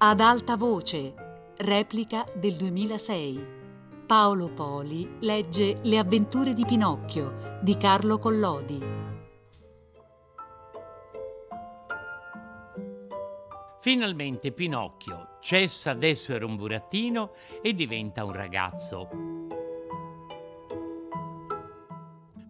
Ad alta voce, replica del 2006. Paolo Poli legge Le avventure di Pinocchio di Carlo Collodi. Finalmente Pinocchio cessa d'essere un burattino e diventa un ragazzo.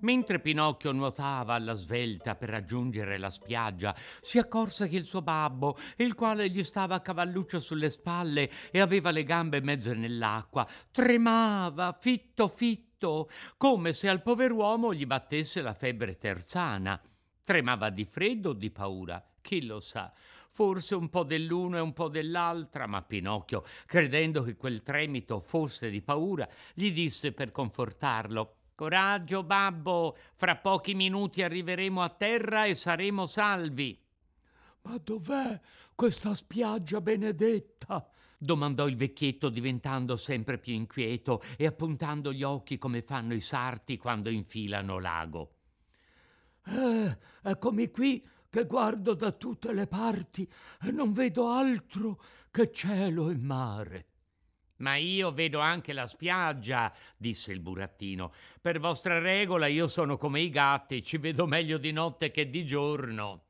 Mentre Pinocchio nuotava alla svelta per raggiungere la spiaggia, si accorse che il suo babbo, il quale gli stava a cavalluccio sulle spalle e aveva le gambe mezze nell'acqua, tremava fitto fitto, come se al pover'uomo gli battesse la febbre terzana. Tremava di freddo o di paura, chi lo sa. Forse un po' dell'uno e un po' dell'altra, ma Pinocchio, credendo che quel tremito fosse di paura, gli disse per confortarlo Coraggio, babbo, fra pochi minuti arriveremo a terra e saremo salvi. Ma dov'è questa spiaggia benedetta? domandò il vecchietto diventando sempre più inquieto e appuntando gli occhi come fanno i sarti quando infilano l'ago. Eh, eccomi qui che guardo da tutte le parti e non vedo altro che cielo e mare. Ma io vedo anche la spiaggia, disse il burattino. Per vostra regola io sono come i gatti, ci vedo meglio di notte che di giorno.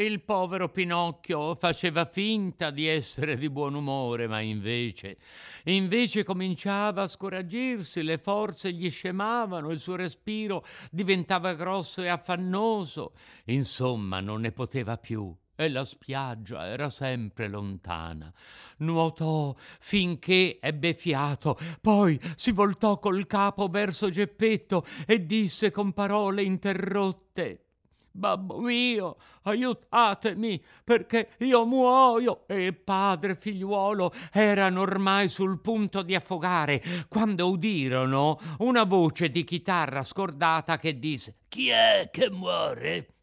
Il povero Pinocchio faceva finta di essere di buon umore, ma invece, invece cominciava a scoraggirsi, le forze gli scemavano, il suo respiro diventava grosso e affannoso. Insomma, non ne poteva più e la spiaggia era sempre lontana. Nuotò finché ebbe fiato, poi si voltò col capo verso Geppetto e disse con parole interrotte Babbo mio, aiutatemi, perché io muoio. E padre e figliuolo erano ormai sul punto di affogare, quando udirono una voce di chitarra scordata che disse Chi è che muore?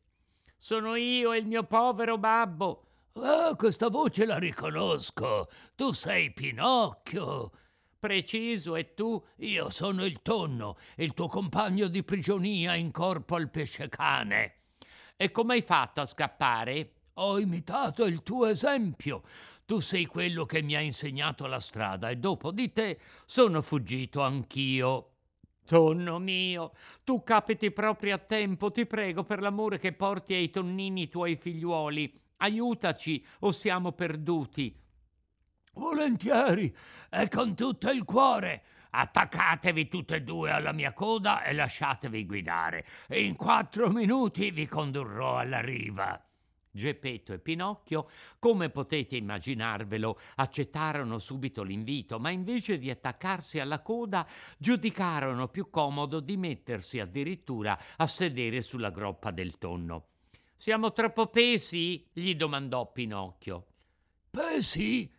Sono io e il mio povero babbo. Ah, questa voce la riconosco. Tu sei Pinocchio. Preciso, e tu? Io sono il tonno, il tuo compagno di prigionia in corpo al pesce cane. E come hai fatto a scappare? Ho imitato il tuo esempio. Tu sei quello che mi ha insegnato la strada e dopo di te sono fuggito anch'io. Tonno mio, tu capiti proprio a tempo, ti prego per l'amore che porti ai tonnini tuoi figliuoli. Aiutaci o siamo perduti. Volentieri e con tutto il cuore. Attaccatevi tutte e due alla mia coda e lasciatevi guidare. In quattro minuti vi condurrò alla riva. Geppetto e Pinocchio, come potete immaginarvelo, accettarono subito l'invito, ma invece di attaccarsi alla coda, giudicarono più comodo di mettersi addirittura a sedere sulla groppa del tonno. Siamo troppo pesi? gli domandò Pinocchio. Pesi?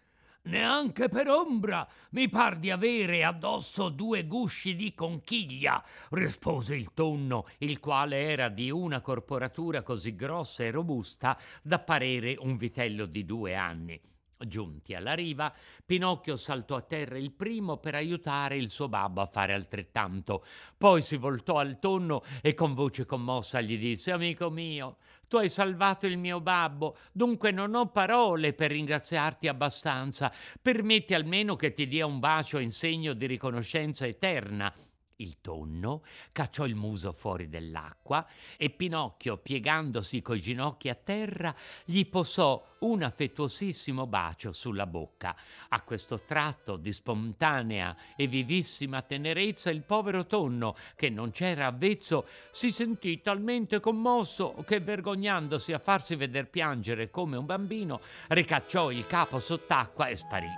Neanche per ombra mi par di avere addosso due gusci di conchiglia, rispose il tonno, il quale era di una corporatura così grossa e robusta da parere un vitello di due anni. Giunti alla riva, Pinocchio saltò a terra il primo per aiutare il suo babbo a fare altrettanto. Poi si voltò al tonno e con voce commossa gli disse: Amico mio, tu hai salvato il mio babbo, dunque non ho parole per ringraziarti abbastanza. Permetti almeno che ti dia un bacio in segno di riconoscenza eterna. Il tonno cacciò il muso fuori dell'acqua e Pinocchio, piegandosi coi ginocchi a terra, gli posò un affettuosissimo bacio sulla bocca. A questo tratto di spontanea e vivissima tenerezza il povero tonno, che non c'era avvezzo, si sentì talmente commosso che, vergognandosi a farsi veder piangere come un bambino, ricacciò il capo sott'acqua e sparì.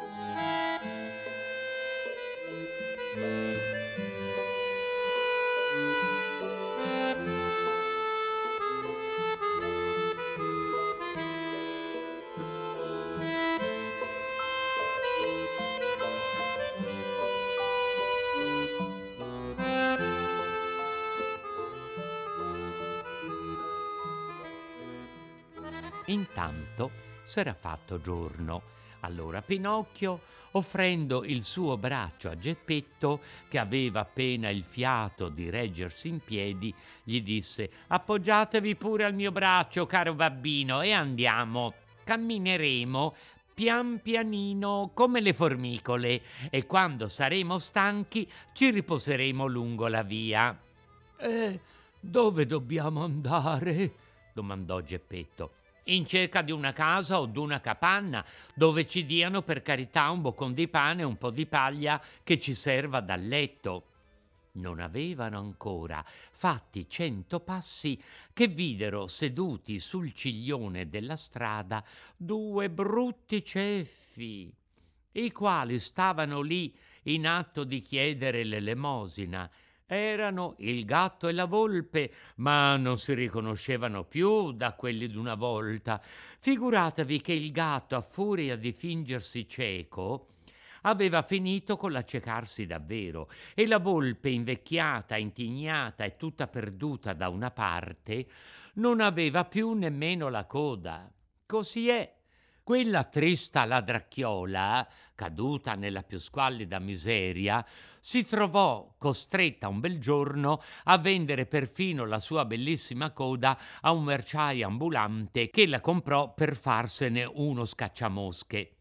Intanto s'era fatto giorno. Allora Pinocchio, offrendo il suo braccio a Geppetto, che aveva appena il fiato di reggersi in piedi, gli disse Appoggiatevi pure al mio braccio, caro babbino, e andiamo. Cammineremo pian pianino come le formicole e quando saremo stanchi ci riposeremo lungo la via. E dove dobbiamo andare? domandò Geppetto. In cerca di una casa o d'una capanna dove ci diano per carità un boccon di pane e un po' di paglia che ci serva da letto. Non avevano ancora fatti cento passi che videro seduti sul ciglione della strada due brutti ceffi, i quali stavano lì in atto di chiedere l'elemosina. Erano il gatto e la volpe, ma non si riconoscevano più da quelli d'una volta. Figuratevi che il gatto, a furia di fingersi cieco, aveva finito con l'accecarsi davvero e la volpe invecchiata, intignata e tutta perduta da una parte, non aveva più nemmeno la coda. Così è. Quella trista ladracchiola, caduta nella più squallida miseria, si trovò costretta un bel giorno a vendere perfino la sua bellissima coda a un merciaio ambulante che la comprò per farsene uno scacciamosche.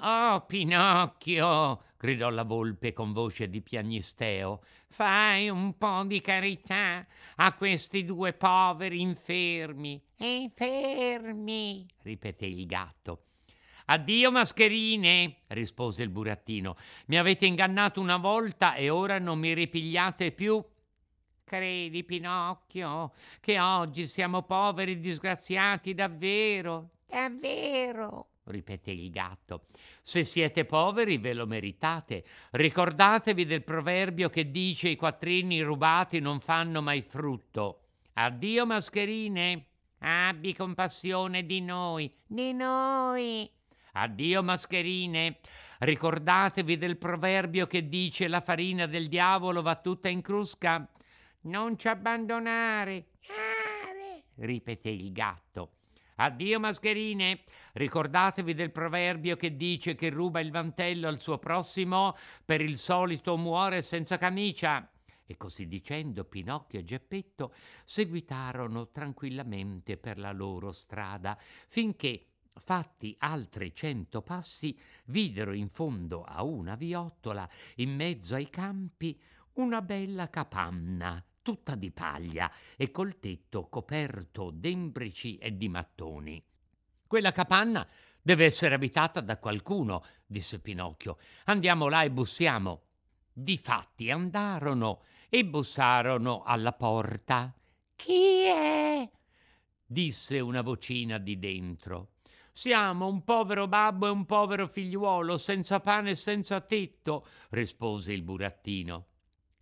Oh, Pinocchio, gridò la volpe con voce di piagnisteo, fai un po' di carità a questi due poveri infermi. Infermi, ripeté il gatto. Addio mascherine, rispose il burattino. Mi avete ingannato una volta e ora non mi ripigliate più. Credi, Pinocchio, che oggi siamo poveri disgraziati davvero? Davvero? Ripeté il gatto. Se siete poveri ve lo meritate. Ricordatevi del proverbio che dice i quattrini rubati non fanno mai frutto. Addio mascherine. Abbi compassione di noi, di noi. Addio mascherine. Ricordatevi del proverbio che dice la farina del diavolo va tutta in crusca. Non ci abbandonare, ripeté il gatto. Addio mascherine, ricordatevi del proverbio che dice che ruba il mantello al suo prossimo, per il solito muore senza camicia. E così dicendo Pinocchio e Geppetto seguitarono tranquillamente per la loro strada, finché, fatti altri cento passi, videro in fondo a una viottola, in mezzo ai campi, una bella capanna tutta di paglia e col tetto coperto d'embrici e di mattoni. Quella capanna deve essere abitata da qualcuno, disse Pinocchio. Andiamo là e bussiamo. Difatti andarono e bussarono alla porta. Chi è? disse una vocina di dentro. Siamo un povero babbo e un povero figliuolo, senza pane e senza tetto, rispose il burattino.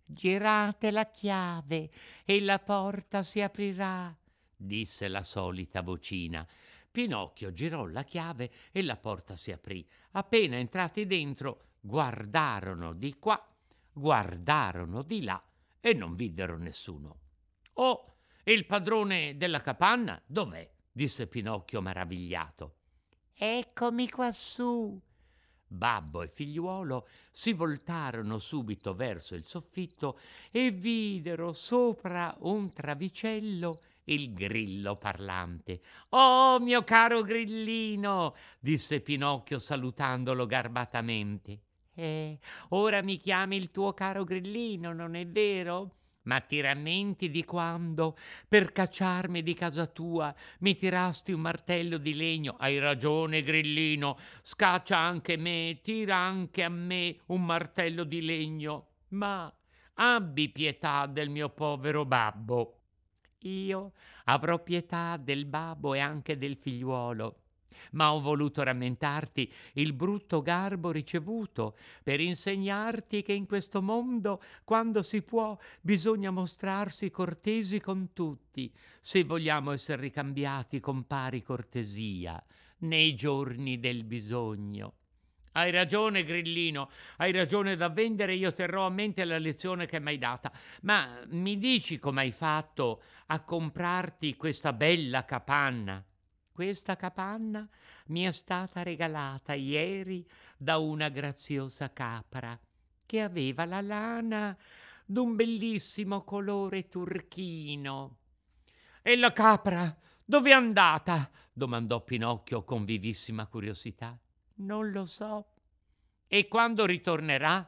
Girate la chiave e la porta si aprirà, disse la solita vocina. Pinocchio girò la chiave e la porta si aprì. Appena entrati dentro, guardarono di qua, guardarono di là e non videro nessuno. Oh, il padrone della capanna dov'è? disse Pinocchio maravigliato. Eccomi quassù, Babbo e figliuolo si voltarono subito verso il soffitto e videro sopra un travicello il grillo parlante. Oh, mio caro grillino, disse Pinocchio salutandolo garbatamente. Eh, ora mi chiami il tuo caro grillino, non è vero? Ma ti rammenti di quando, per cacciarmi di casa tua, mi tirasti un martello di legno? Hai ragione, grillino, scaccia anche me, tira anche a me un martello di legno. Ma abbi pietà del mio povero babbo. Io avrò pietà del babbo e anche del figliuolo ma ho voluto rammentarti il brutto garbo ricevuto per insegnarti che in questo mondo, quando si può, bisogna mostrarsi cortesi con tutti, se vogliamo essere ricambiati con pari cortesia nei giorni del bisogno. Hai ragione, Grillino, hai ragione da vendere, io terrò a mente la lezione che mi hai data. Ma mi dici come hai fatto a comprarti questa bella capanna? Questa capanna mi è stata regalata ieri da una graziosa capra che aveva la lana d'un bellissimo colore turchino. E la capra dove è andata? domandò Pinocchio con vivissima curiosità. Non lo so. E quando ritornerà?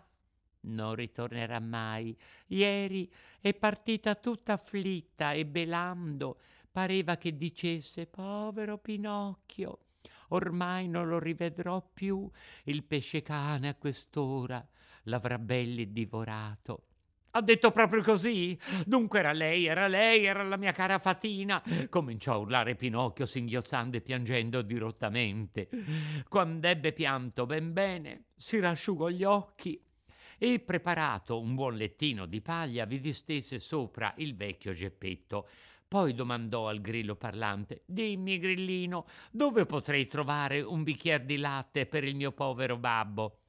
Non ritornerà mai. Ieri è partita tutta afflitta e belando. Pareva che dicesse povero Pinocchio. Ormai non lo rivedrò più. Il pesce cane a quest'ora l'avrà belli divorato. Ha detto proprio così? Dunque era lei, era lei, era la mia cara Fatina. Cominciò a urlare Pinocchio, singhiozzando e piangendo dirottamente. Quando ebbe pianto ben bene, si rasciugò gli occhi e, preparato un buon lettino di paglia, vi distese sopra il vecchio Geppetto. Poi domandò al grillo parlante: Dimmi, grillino, dove potrei trovare un bicchiere di latte per il mio povero babbo?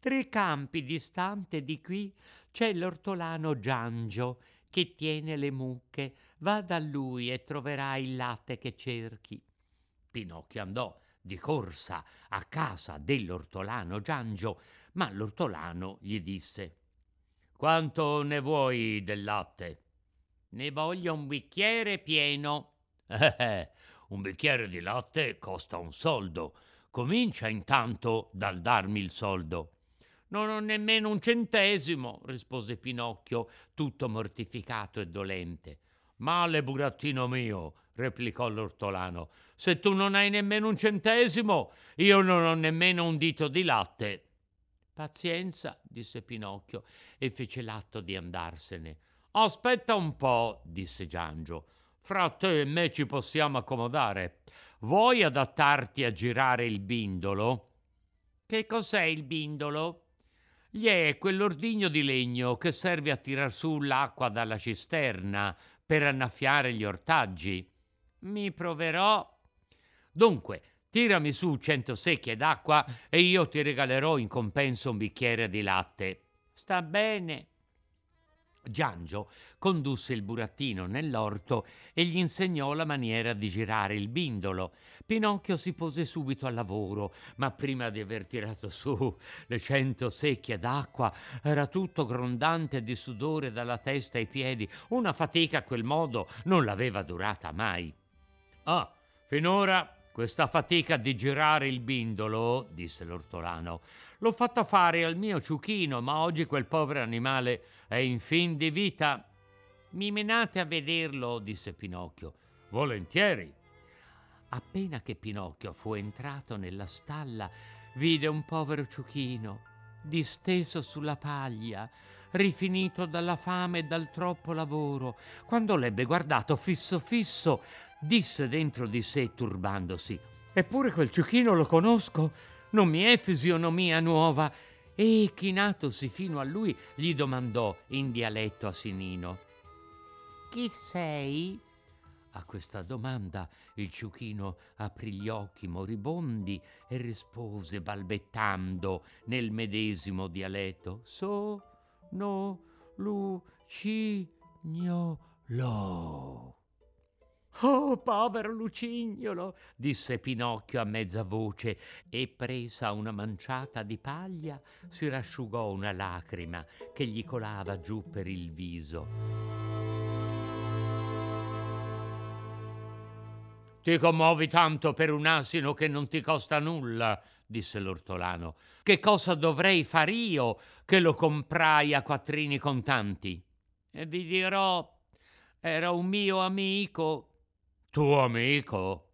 Tre campi distante di qui c'è l'ortolano Giangio che tiene le mucche. Va da lui e troverai il latte che cerchi. Pinocchio andò di corsa a casa dell'ortolano Giangio, ma l'ortolano gli disse: Quanto ne vuoi del latte? Ne voglio un bicchiere pieno. Eh, eh, un bicchiere di latte costa un soldo. Comincia intanto dal darmi il soldo. Non ho nemmeno un centesimo, rispose Pinocchio, tutto mortificato e dolente. Male, burattino mio, replicò l'ortolano. Se tu non hai nemmeno un centesimo, io non ho nemmeno un dito di latte. Pazienza, disse Pinocchio e fece l'atto di andarsene. Aspetta un po', disse Giangio. Fra te e me ci possiamo accomodare. Vuoi adattarti a girare il bindolo? Che cos'è il bindolo? Gli è quell'ordigno di legno che serve a tirar su l'acqua dalla cisterna per annaffiare gli ortaggi. Mi proverò. Dunque, tirami su cento secchie d'acqua e io ti regalerò in compenso un bicchiere di latte. Sta bene. Giangio condusse il burattino nell'orto e gli insegnò la maniera di girare il bindolo. Pinocchio si pose subito al lavoro, ma prima di aver tirato su le cento secchie d'acqua era tutto grondante di sudore dalla testa ai piedi. Una fatica a quel modo non l'aveva durata mai. Ah, finora questa fatica di girare il bindolo, disse l'ortolano, l'ho fatta fare al mio ciuchino, ma oggi quel povero animale è in fin di vita. Mi menate a vederlo, disse Pinocchio. Volentieri. Appena che Pinocchio fu entrato nella stalla, vide un povero ciuchino, disteso sulla paglia, rifinito dalla fame e dal troppo lavoro. Quando l'ebbe guardato fisso fisso, disse dentro di sé turbandosi: Eppure quel ciuchino lo conosco, non mi è fisionomia nuova e chinatosi fino a lui gli domandò in dialetto asinino Chi sei? A questa domanda il ciuchino aprì gli occhi moribondi e rispose balbettando nel medesimo dialetto Sono Lucignolo. Oh, povero lucignolo, disse Pinocchio a mezza voce e presa una manciata di paglia si rasciugò una lacrima che gli colava giù per il viso. Ti commuovi tanto per un asino che non ti costa nulla, disse l'ortolano. Che cosa dovrei far io che lo comprai a quattrini contanti? E vi dirò, era un mio amico tuo amico?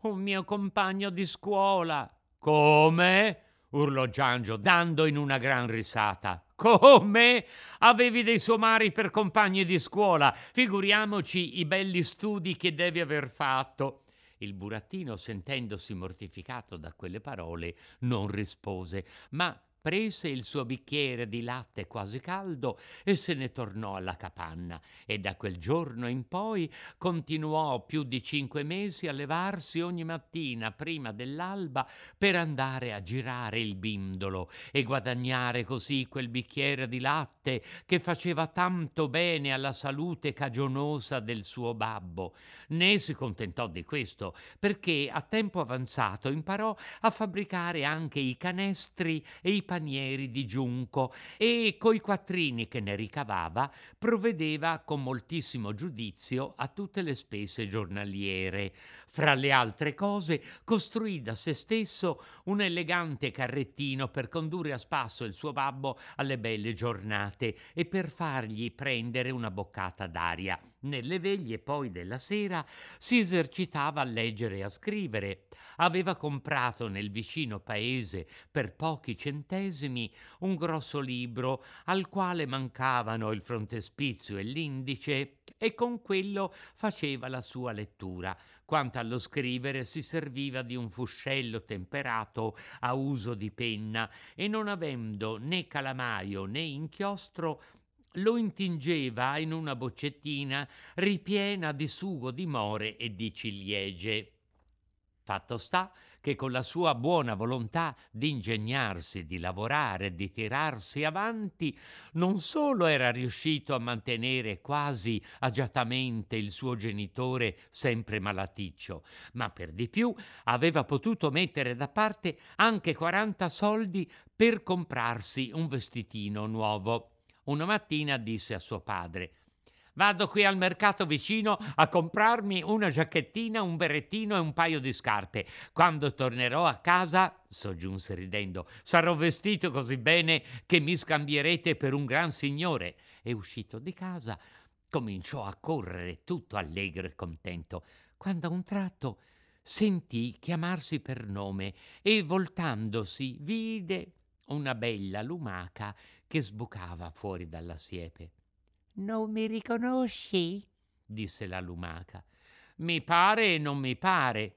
Un mio compagno di scuola. Come? urlò Giangio, dando in una gran risata. Come? Avevi dei somari per compagni di scuola. Figuriamoci i belli studi che devi aver fatto. Il burattino, sentendosi mortificato da quelle parole, non rispose, ma prese il suo bicchiere di latte quasi caldo e se ne tornò alla capanna e da quel giorno in poi continuò più di cinque mesi a levarsi ogni mattina prima dell'alba per andare a girare il bindolo e guadagnare così quel bicchiere di latte che faceva tanto bene alla salute cagionosa del suo babbo. Né si contentò di questo, perché a tempo avanzato imparò a fabbricare anche i canestri e i panieri panieri di giunco e coi quattrini che ne ricavava provvedeva con moltissimo giudizio a tutte le spese giornaliere. Fra le altre cose costruì da se stesso un elegante carrettino per condurre a spasso il suo babbo alle belle giornate e per fargli prendere una boccata d'aria. Nelle veglie poi della sera si esercitava a leggere e a scrivere. Aveva comprato nel vicino paese per pochi centesimi un grosso libro al quale mancavano il frontespizio e l'indice e con quello faceva la sua lettura. Quanto allo scrivere si serviva di un fuscello temperato a uso di penna e non avendo né calamaio né inchiostro lo intingeva in una boccettina ripiena di sugo di more e di ciliegie. Fatto sta che con la sua buona volontà di ingegnarsi, di lavorare, di tirarsi avanti, non solo era riuscito a mantenere quasi agiatamente il suo genitore sempre malaticcio, ma per di più aveva potuto mettere da parte anche 40 soldi per comprarsi un vestitino nuovo. Una mattina disse a suo padre Vado qui al mercato vicino a comprarmi una giacchettina, un berrettino e un paio di scarpe. Quando tornerò a casa, soggiunse ridendo, sarò vestito così bene che mi scambierete per un gran signore. E uscito di casa, cominciò a correre tutto allegro e contento, quando a un tratto sentì chiamarsi per nome e voltandosi vide una bella lumaca che sbucava fuori dalla siepe. Non mi riconosci? disse la lumaca. Mi pare e non mi pare.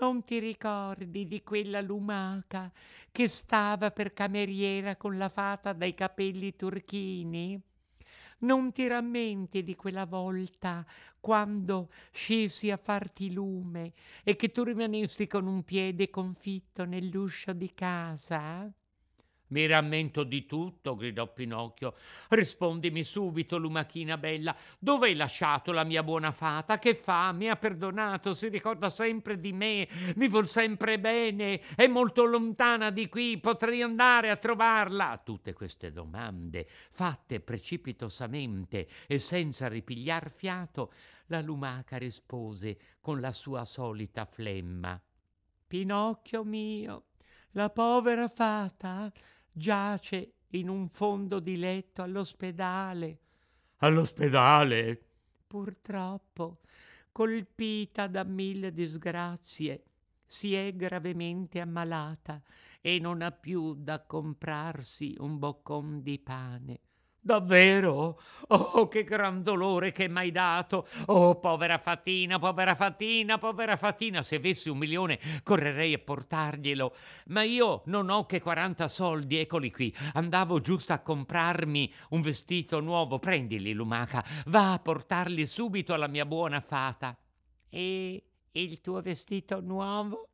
Non ti ricordi di quella lumaca che stava per cameriera con la fata dai capelli turchini? Non ti rammenti di quella volta quando scesi a farti lume e che tu rimanesti con un piede confitto nell'uscio di casa? Mi rammento di tutto, gridò Pinocchio. Rispondimi subito, lumachina bella. Dove hai lasciato la mia buona fata? Che fa? Mi ha perdonato, si ricorda sempre di me, mi vuol sempre bene, è molto lontana di qui, potrei andare a trovarla. Tutte queste domande, fatte precipitosamente e senza ripigliar fiato, la lumaca rispose con la sua solita flemma. Pinocchio mio, la povera fata giace in un fondo di letto all'ospedale. All'ospedale? Purtroppo, colpita da mille disgrazie, si è gravemente ammalata e non ha più da comprarsi un boccon di pane. Davvero? Oh, che gran dolore che m'hai dato! Oh, povera Fatina, povera Fatina, povera Fatina! Se avessi un milione correrei a portarglielo. Ma io non ho che 40 soldi, eccoli qui. Andavo giusto a comprarmi un vestito nuovo. Prendili, lumaca, va a portarli subito alla mia buona fata. E il tuo vestito nuovo?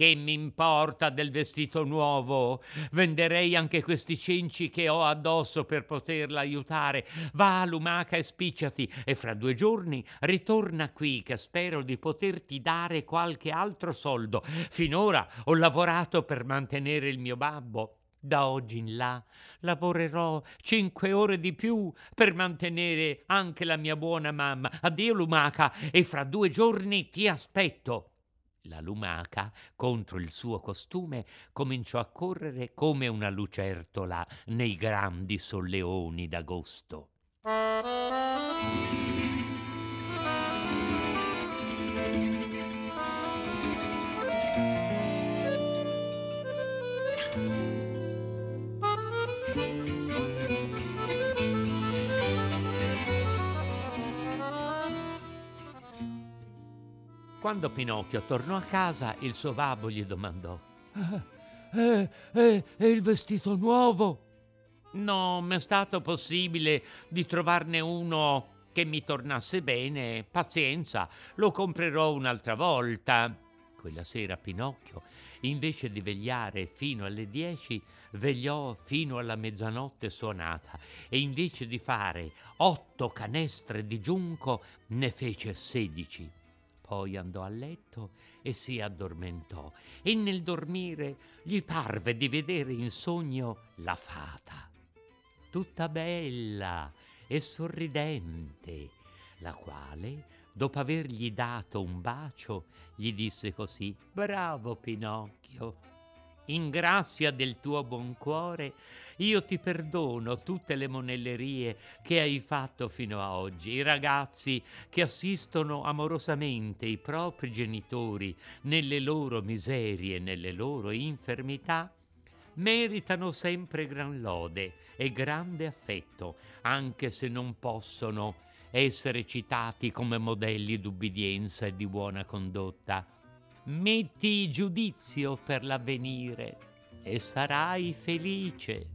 Che mi importa del vestito nuovo? Venderei anche questi cenci che ho addosso per poterla aiutare. Va, lumaca, e spicciati, e fra due giorni ritorna qui, che spero di poterti dare qualche altro soldo. Finora ho lavorato per mantenere il mio babbo. Da oggi in là lavorerò cinque ore di più per mantenere anche la mia buona mamma. Addio, lumaca, e fra due giorni ti aspetto. La lumaca, contro il suo costume, cominciò a correre come una lucertola nei grandi solleoni d'agosto. Quando Pinocchio tornò a casa, il suo babbo gli domandò: Eh, eh, è il vestito nuovo? Non mi è stato possibile di trovarne uno che mi tornasse bene. Pazienza, lo comprerò un'altra volta. Quella sera Pinocchio, invece di vegliare fino alle dieci, vegliò fino alla mezzanotte suonata e invece di fare otto canestre di giunco ne fece sedici. Poi andò a letto e si addormentò. E nel dormire gli parve di vedere in sogno la fata, tutta bella e sorridente, la quale, dopo avergli dato un bacio, gli disse così, Bravo Pinocchio, in grazia del tuo buon cuore, io ti perdono tutte le monellerie che hai fatto fino a oggi. I ragazzi che assistono amorosamente i propri genitori nelle loro miserie, nelle loro infermità, meritano sempre gran lode e grande affetto, anche se non possono essere citati come modelli d'ubbidienza e di buona condotta. Metti giudizio per l'avvenire e sarai felice.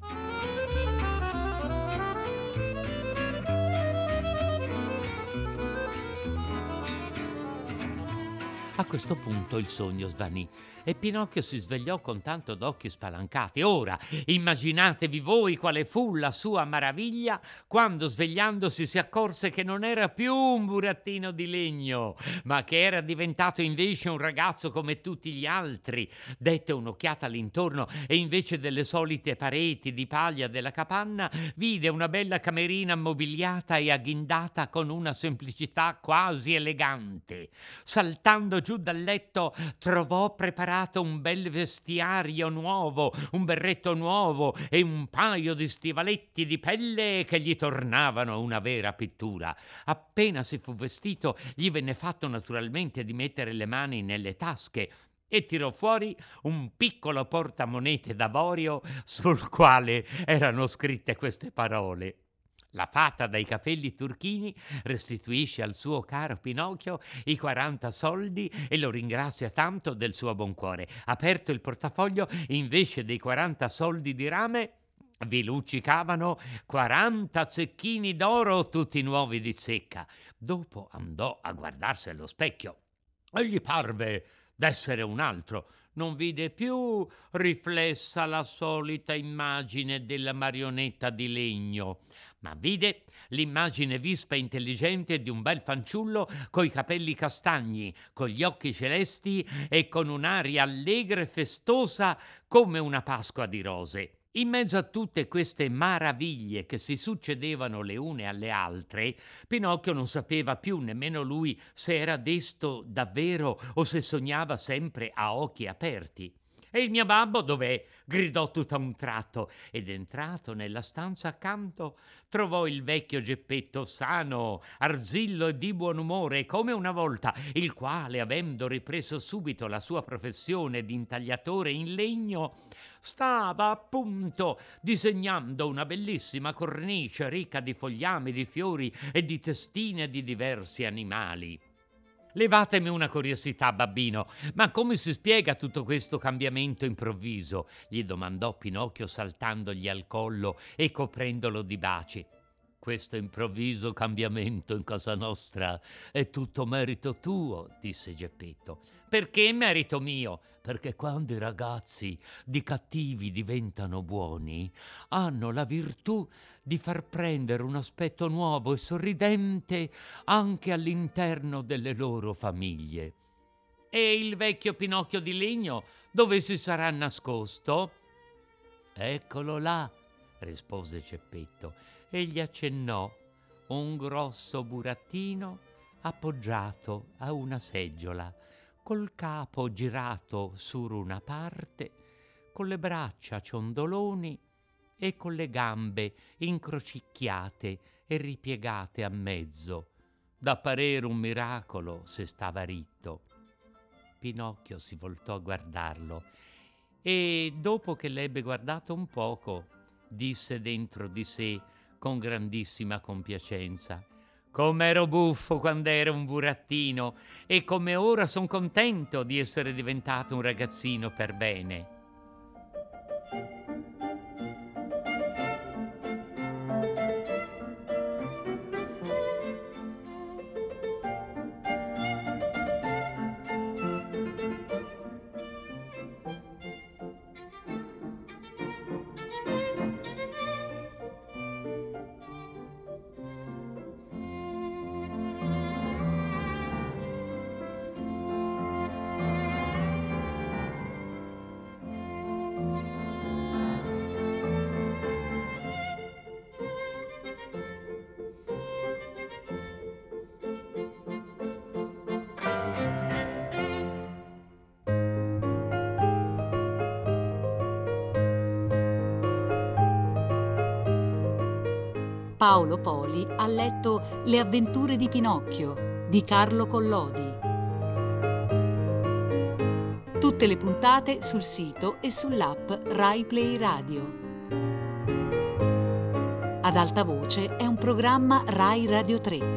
A questo punto il sogno svanì e Pinocchio si svegliò con tanto d'occhi spalancati. Ora immaginatevi voi quale fu la sua maraviglia quando svegliandosi si accorse che non era più un burattino di legno, ma che era diventato invece un ragazzo come tutti gli altri. Dette un'occhiata all'intorno e invece delle solite pareti di paglia della capanna vide una bella camerina ammobiliata e agghindata con una semplicità quasi elegante. Saltando giù dal letto trovò preparato un bel vestiario nuovo, un berretto nuovo e un paio di stivaletti di pelle che gli tornavano una vera pittura. Appena si fu vestito, gli venne fatto naturalmente di mettere le mani nelle tasche e tirò fuori un piccolo portamonete d'avorio sul quale erano scritte queste parole. La fata dai capelli turchini restituisce al suo caro Pinocchio i 40 soldi e lo ringrazia tanto del suo buon cuore. Aperto il portafoglio, invece dei 40 soldi di rame, vi luccicavano 40 zecchini d'oro tutti nuovi di secca. Dopo andò a guardarsi allo specchio e gli parve d'essere un altro. Non vide più riflessa la solita immagine della marionetta di legno ma vide l'immagine vispa e intelligente di un bel fanciullo coi capelli castagni, con gli occhi celesti e con un'aria allegra e festosa come una Pasqua di rose. In mezzo a tutte queste maraviglie che si succedevano le une alle altre, Pinocchio non sapeva più nemmeno lui se era desto davvero o se sognava sempre a occhi aperti. E il mio babbo dov'è? gridò tutto a un tratto ed entrato nella stanza accanto trovò il vecchio Geppetto sano, arzillo e di buon umore come una volta, il quale, avendo ripreso subito la sua professione di intagliatore in legno, stava appunto disegnando una bellissima cornice ricca di fogliami, di fiori e di testine di diversi animali. Levatemi una curiosità, babbino, ma come si spiega tutto questo cambiamento improvviso? gli domandò Pinocchio saltandogli al collo e coprendolo di baci. Questo improvviso cambiamento in casa nostra è tutto merito tuo, disse Geppetto. Perché merito mio? Perché quando i ragazzi di cattivi diventano buoni, hanno la virtù di far prendere un aspetto nuovo e sorridente anche all'interno delle loro famiglie. E il vecchio Pinocchio di legno dove si sarà nascosto? Eccolo là, rispose Ceppetto e gli accennò un grosso burattino appoggiato a una seggiola, col capo girato su una parte, con le braccia ciondoloni e con le gambe incrocicchiate e ripiegate a mezzo, da parere un miracolo se stava ritto. Pinocchio si voltò a guardarlo e, dopo che l'ebbe guardato un poco, disse dentro di sé con grandissima compiacenza. Com'ero buffo quando ero un burattino e come ora son contento di essere diventato un ragazzino per bene. Paolo Poli ha letto Le avventure di Pinocchio di Carlo Collodi. Tutte le puntate sul sito e sull'app Rai Play Radio. Ad alta voce è un programma Rai Radio 3.